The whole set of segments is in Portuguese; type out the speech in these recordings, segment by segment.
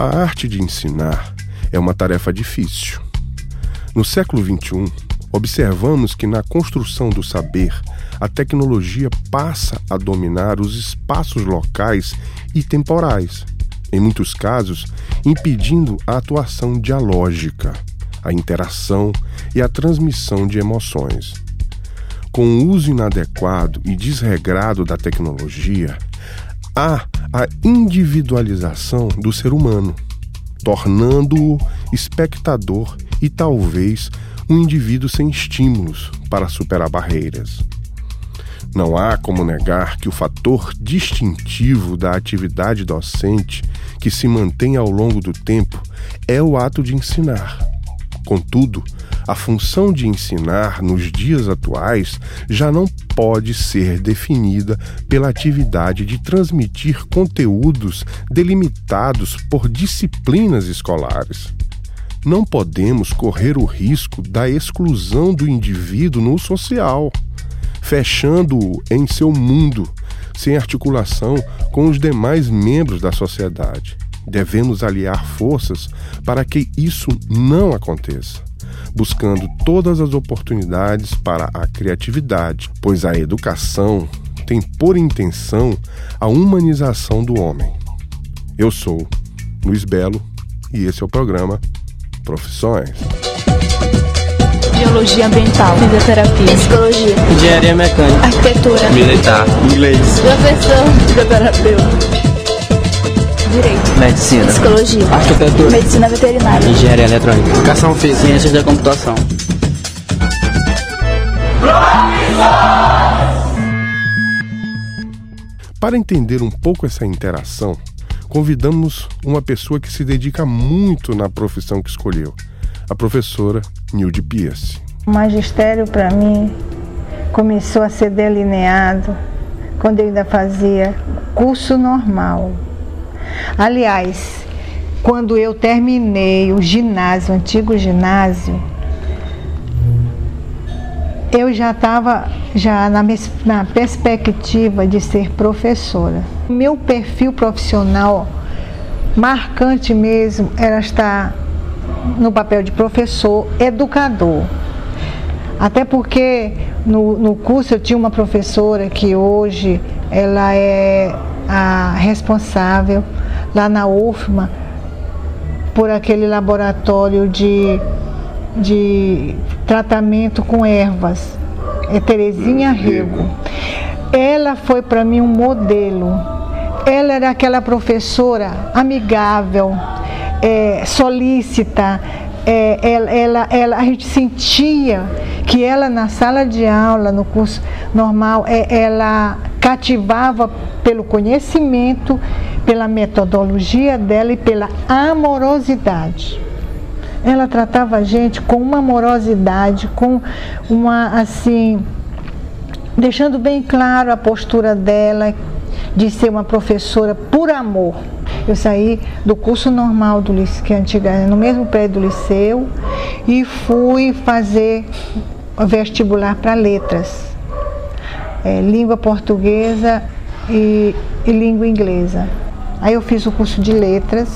A arte de ensinar é uma tarefa difícil. No século XXI, observamos que na construção do saber, a tecnologia passa a dominar os espaços locais e temporais, em muitos casos, impedindo a atuação dialógica, a interação e a transmissão de emoções. Com o uso inadequado e desregrado da tecnologia, há a individualização do ser humano, tornando-o espectador e talvez um indivíduo sem estímulos para superar barreiras. Não há como negar que o fator distintivo da atividade docente que se mantém ao longo do tempo é o ato de ensinar. Contudo, a função de ensinar nos dias atuais já não pode ser definida pela atividade de transmitir conteúdos delimitados por disciplinas escolares. Não podemos correr o risco da exclusão do indivíduo no social, fechando-o em seu mundo, sem articulação com os demais membros da sociedade. Devemos aliar forças para que isso não aconteça buscando todas as oportunidades para a criatividade, pois a educação tem por intenção a humanização do homem. Eu sou Luiz Belo e esse é o programa Profissões. Biologia ambiental, fisioterapia, psicologia, engenharia mecânica, arquitetura, militar, inglês, professor, fisioterapeuta. Direito, medicina, psicologia, arquitetura, medicina veterinária, engenharia eletrônica, educação física, ciências da computação. Para entender um pouco essa interação, convidamos uma pessoa que se dedica muito na profissão que escolheu, a professora Nilde Pierce. O magistério, para mim, começou a ser delineado quando eu ainda fazia curso normal. Aliás, quando eu terminei o ginásio, o antigo ginásio, eu já estava já na, na, perspectiva de ser professora. Meu perfil profissional marcante mesmo era estar no papel de professor, educador. Até porque no, no curso eu tinha uma professora que hoje ela é a responsável lá na UFMA por aquele laboratório de, de tratamento com ervas. É Terezinha Rego. Ela foi para mim um modelo. Ela era aquela professora amigável, é, solícita. É, ela, ela, ela, a gente sentia que ela na sala de aula, no curso normal, é, ela cativava pelo conhecimento, pela metodologia dela e pela amorosidade. Ela tratava a gente com uma amorosidade, com uma assim, deixando bem claro a postura dela de ser uma professora por amor. Eu saí do curso normal do liceu, que é antiga, no mesmo prédio do liceu, e fui fazer vestibular para letras, é, língua portuguesa e, e língua inglesa. Aí eu fiz o curso de letras,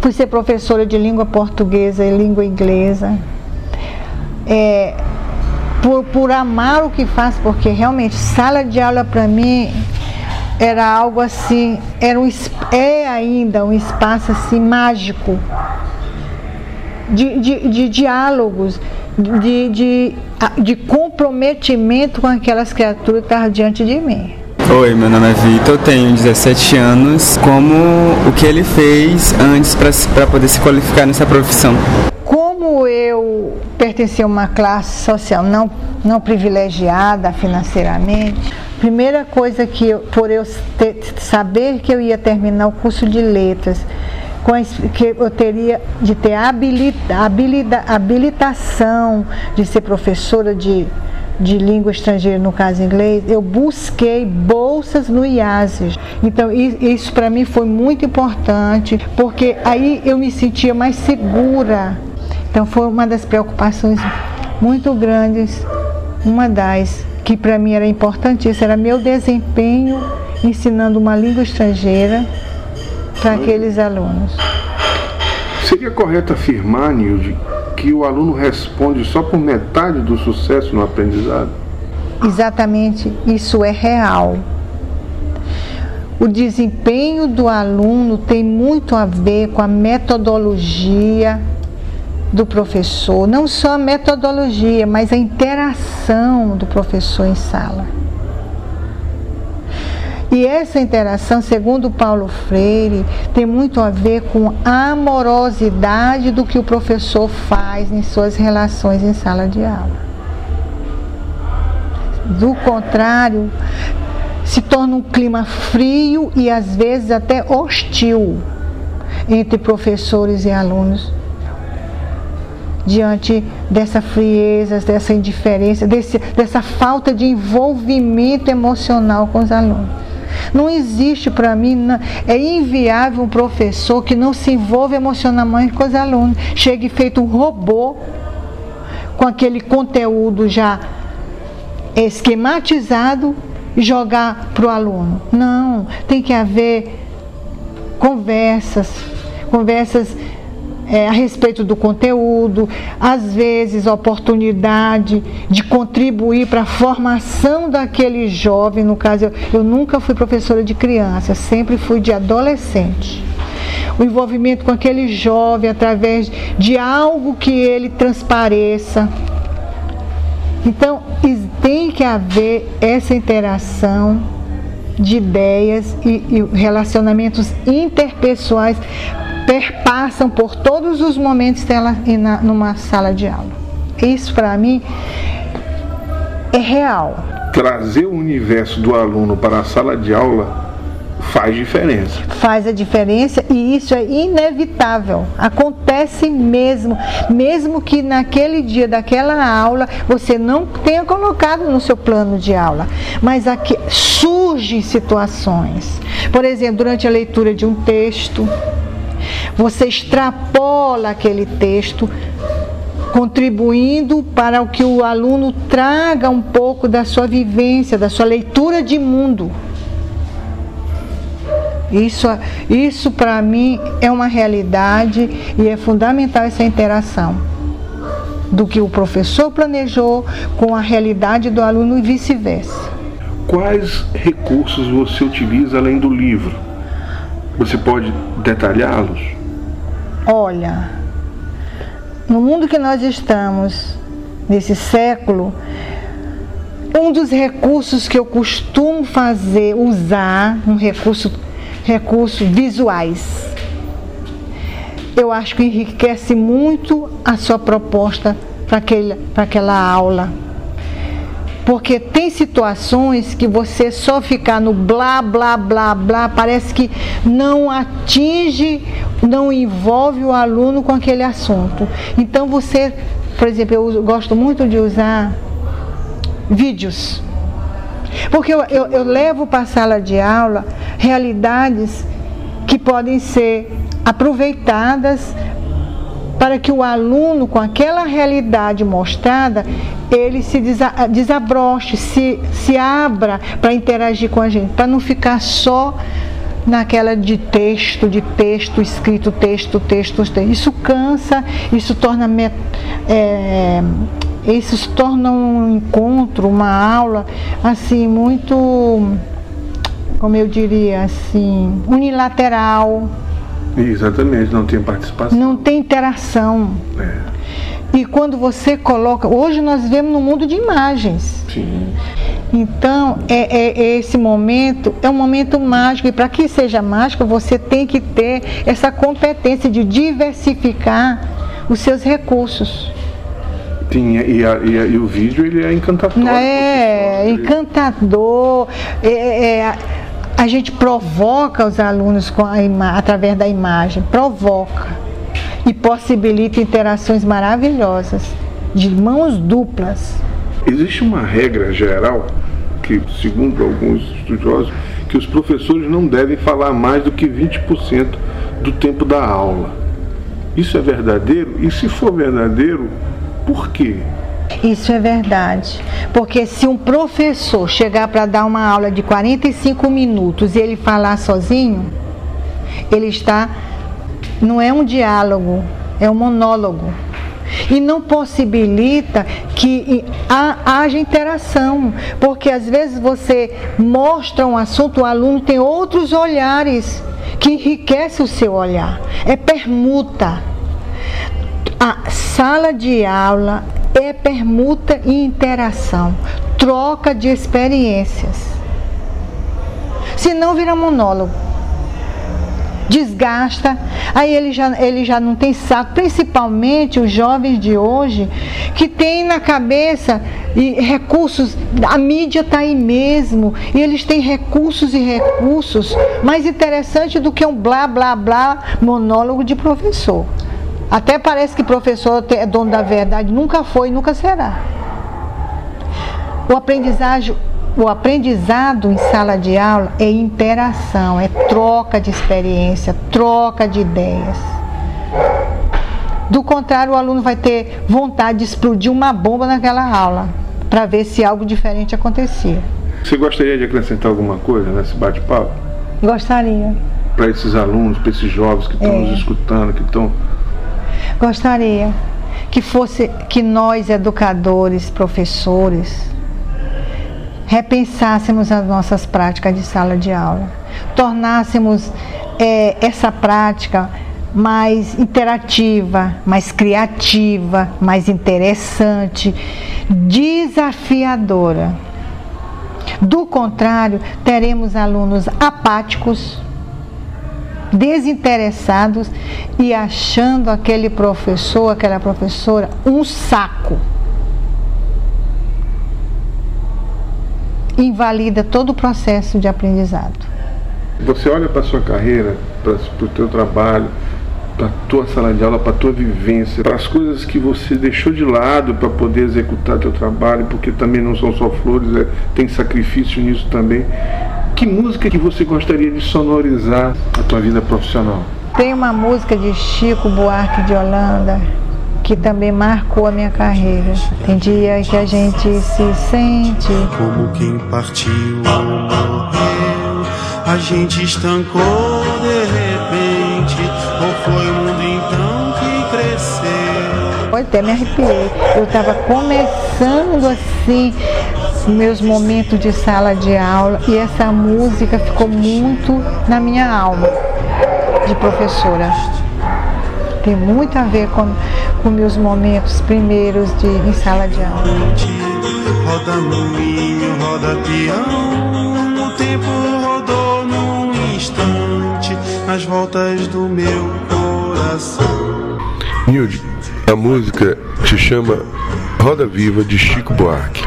fui ser professora de língua portuguesa e língua inglesa. É, por, por amar o que faço, porque realmente sala de aula para mim era algo assim, era um, é ainda um espaço assim mágico de, de, de diálogos, de, de, de comprometimento com aquelas criaturas que estavam diante de mim. Oi, meu nome é Vitor, tenho 17 anos. Como o que ele fez antes para poder se qualificar nessa profissão? Como eu pertencia a uma classe social não, não privilegiada financeiramente, primeira coisa que eu, por eu ter, saber que eu ia terminar o curso de letras, que eu teria de ter habilita, habilita, habilitação de ser professora de, de língua estrangeira, no caso inglês, eu busquei bolsas no IASES. Então, isso para mim foi muito importante, porque aí eu me sentia mais segura. Então, foi uma das preocupações muito grandes, uma das que para mim era importantíssima, era meu desempenho ensinando uma língua estrangeira para aqueles alunos. Seria correto afirmar, Nilde, que o aluno responde só por metade do sucesso no aprendizado? Exatamente, isso é real. O desempenho do aluno tem muito a ver com a metodologia do professor, não só a metodologia, mas a interação do professor em sala. E essa interação, segundo Paulo Freire, tem muito a ver com amorosidade do que o professor faz em suas relações em sala de aula. Do contrário, se torna um clima frio e às vezes até hostil entre professores e alunos diante dessa frieza, dessa indiferença, desse, dessa falta de envolvimento emocional com os alunos. Não existe para mim, não, é inviável um professor que não se envolve emocionalmente com os alunos, chegue feito um robô com aquele conteúdo já esquematizado e jogar para o aluno. Não, tem que haver conversas, conversas é, a respeito do conteúdo, às vezes oportunidade de contribuir para a formação daquele jovem. No caso, eu, eu nunca fui professora de criança, sempre fui de adolescente. O envolvimento com aquele jovem através de algo que ele transpareça. Então, tem que haver essa interação de ideias e, e relacionamentos interpessoais perpassam por todos os momentos dela na, numa sala de aula. Isso para mim é real. Trazer o universo do aluno para a sala de aula faz diferença. Faz a diferença e isso é inevitável. Acontece mesmo, mesmo que naquele dia daquela aula você não tenha colocado no seu plano de aula, mas aqui surgem situações. Por exemplo, durante a leitura de um texto, você extrapola aquele texto, contribuindo para o que o aluno traga um pouco da sua vivência, da sua leitura de mundo. Isso, isso para mim é uma realidade e é fundamental essa interação do que o professor planejou com a realidade do aluno e vice-versa. Quais recursos você utiliza além do livro? Você pode detalhá-los? Olha, no mundo que nós estamos, nesse século, um dos recursos que eu costumo fazer, usar, um recurso, recurso visuais. Eu acho que enriquece muito a sua proposta para aquela aula porque tem situações que você só ficar no blá, blá, blá, blá, parece que não atinge, não envolve o aluno com aquele assunto. Então você, por exemplo, eu gosto muito de usar vídeos. Porque eu, eu, eu levo para a sala de aula realidades que podem ser aproveitadas para que o aluno, com aquela realidade mostrada, ele se desabroche, se, se abra para interagir com a gente, para não ficar só naquela de texto, de texto, escrito, texto, texto, texto. Isso cansa, isso torna é, isso torna um encontro, uma aula assim muito, como eu diria assim, unilateral. Exatamente, não tem participação. Não tem interação. É. E quando você coloca. Hoje nós vemos no mundo de imagens. Sim. Então, é, é, é esse momento é um momento mágico. E para que seja mágico, você tem que ter essa competência de diversificar os seus recursos. Sim, e, a, e, a, e o vídeo ele é encantador. É, encantador. É, é, a gente provoca os alunos com a através da imagem, provoca e possibilita interações maravilhosas, de mãos duplas. Existe uma regra geral que, segundo alguns estudiosos, que os professores não devem falar mais do que 20% do tempo da aula. Isso é verdadeiro? E se for verdadeiro, por quê? Isso é verdade. Porque se um professor chegar para dar uma aula de 45 minutos e ele falar sozinho, ele está não é um diálogo, é um monólogo. E não possibilita que haja interação, porque às vezes você mostra um assunto, o aluno tem outros olhares que enriquece o seu olhar. É permuta. A sala de aula é permuta e interação, troca de experiências. Senão vira monólogo desgasta, aí ele já, ele já não tem saco, principalmente os jovens de hoje, que têm na cabeça e recursos, a mídia está aí mesmo, e eles têm recursos e recursos mais interessante do que um blá blá blá monólogo de professor. Até parece que professor é dono da verdade, nunca foi nunca será. O aprendizagem o aprendizado em sala de aula é interação, é troca de experiência, troca de ideias. Do contrário, o aluno vai ter vontade de explodir uma bomba naquela aula para ver se algo diferente acontecia. Você gostaria de acrescentar alguma coisa nesse bate-papo? Gostaria. Para esses alunos, para esses jovens que estão é. nos escutando, que estão. Gostaria que fosse que nós educadores, professores, repensássemos as nossas práticas de sala de aula, tornássemos é, essa prática mais interativa, mais criativa, mais interessante, desafiadora. Do contrário, teremos alunos apáticos, desinteressados e achando aquele professor, aquela professora um saco. Invalida todo o processo de aprendizado. Você olha para a sua carreira, para o teu trabalho, para a tua sala de aula, para a tua vivência, para as coisas que você deixou de lado para poder executar teu trabalho, porque também não são só flores, é, tem sacrifício nisso também. Que música que você gostaria de sonorizar a tua vida profissional? Tem uma música de Chico Buarque de Holanda que também marcou a minha carreira. Tem dia que a gente se sente como quem partiu ou morreu. A gente estancou de repente, ou foi o mundo então que cresceu? Pode até me arrepiei. Eu estava começando assim meus momentos de sala de aula e essa música ficou muito na minha alma de professora. Tem muito a ver com com meus momentos primeiros de, em sala de aula. Roda moinho, roda peão, o tempo rodou num instante nas voltas do meu coração. Nilde, a música se chama Roda Viva de Chico Buarque.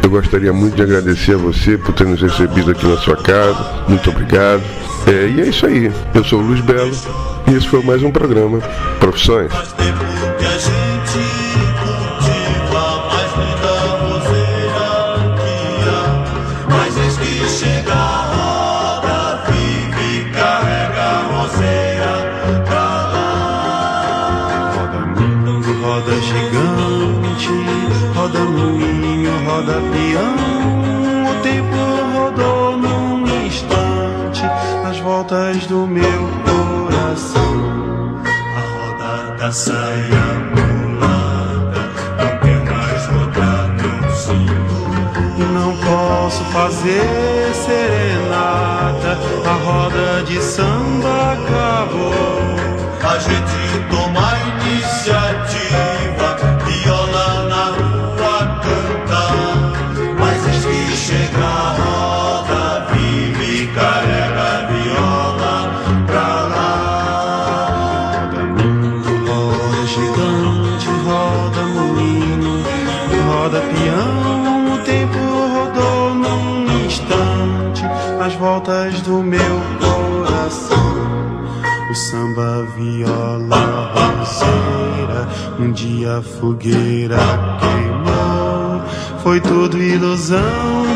Eu gostaria muito de agradecer a você por ter nos recebido aqui na sua casa. Muito obrigado. É, e é isso aí. Eu sou o Luiz Belo e esse foi mais um programa Profissões. Voltas do meu coração. A roda da saia mulata não quer mais rodar no sul. Não posso fazer serenata, a roda de samba a fogueira queimou. Foi tudo ilusão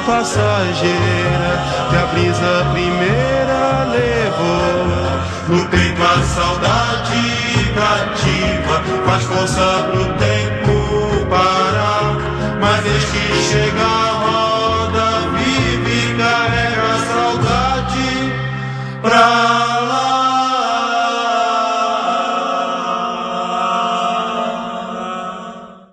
passageira que a brisa primeira levou. No peito a saudade cativa, faz força pro tempo parar. Mas desde que chega a roda vive, carrega a saudade pra.